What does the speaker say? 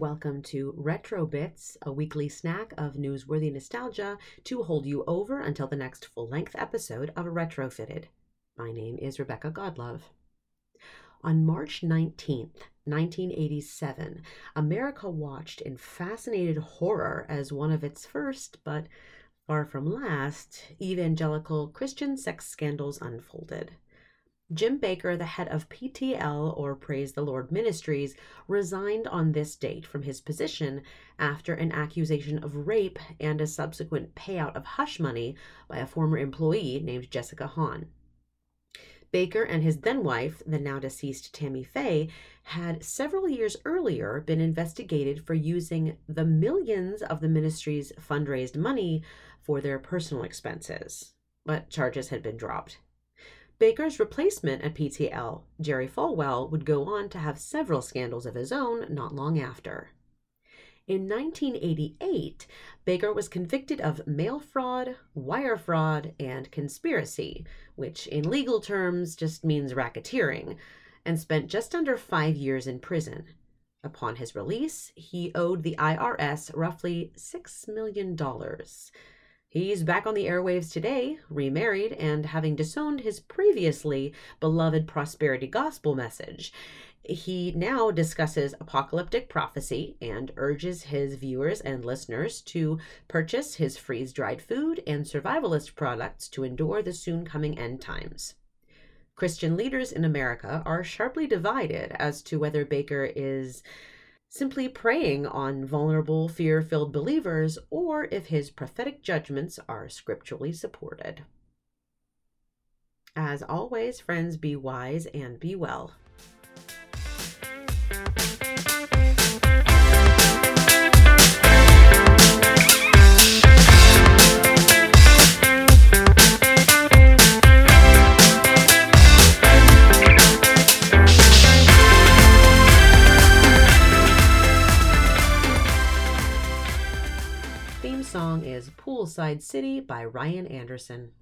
welcome to Retro Bits, a weekly snack of newsworthy nostalgia to hold you over until the next full length episode of Retrofitted. My name is Rebecca Godlove. On March 19th, 1987, America watched in fascinated horror as one of its first, but far from last, evangelical Christian sex scandals unfolded. Jim Bakker, the head of PTL or Praise the Lord Ministries, resigned on this date from his position after an accusation of rape and a subsequent payout of hush money by a former employee named Jessica Hahn. Bakker and his then wife, the now deceased Tammy Faye, had several years earlier been investigated for using the millions of the ministry's fundraised money for their personal expenses, but charges had been dropped. Bakker's replacement at PTL, Jerry Falwell, would go on to have several scandals of his own not long after. In 1988, Bakker was convicted of mail fraud, wire fraud, and conspiracy, which in legal terms just means racketeering, and spent just under five years in prison. Upon his release, he owed the IRS roughly $6 million. He's back on the airwaves today, remarried, and having disowned his previously beloved prosperity gospel message. He now discusses apocalyptic prophecy and urges his viewers and listeners to purchase his freeze dried food and survivalist products to endure the soon coming end times. Christian leaders in America are sharply divided as to whether Bakker is simply preying on vulnerable, fear filled believers, or if his prophetic judgments are scripturally supported. As always, friends, be wise and be well. Song is Poolside City by Ryan Anderson.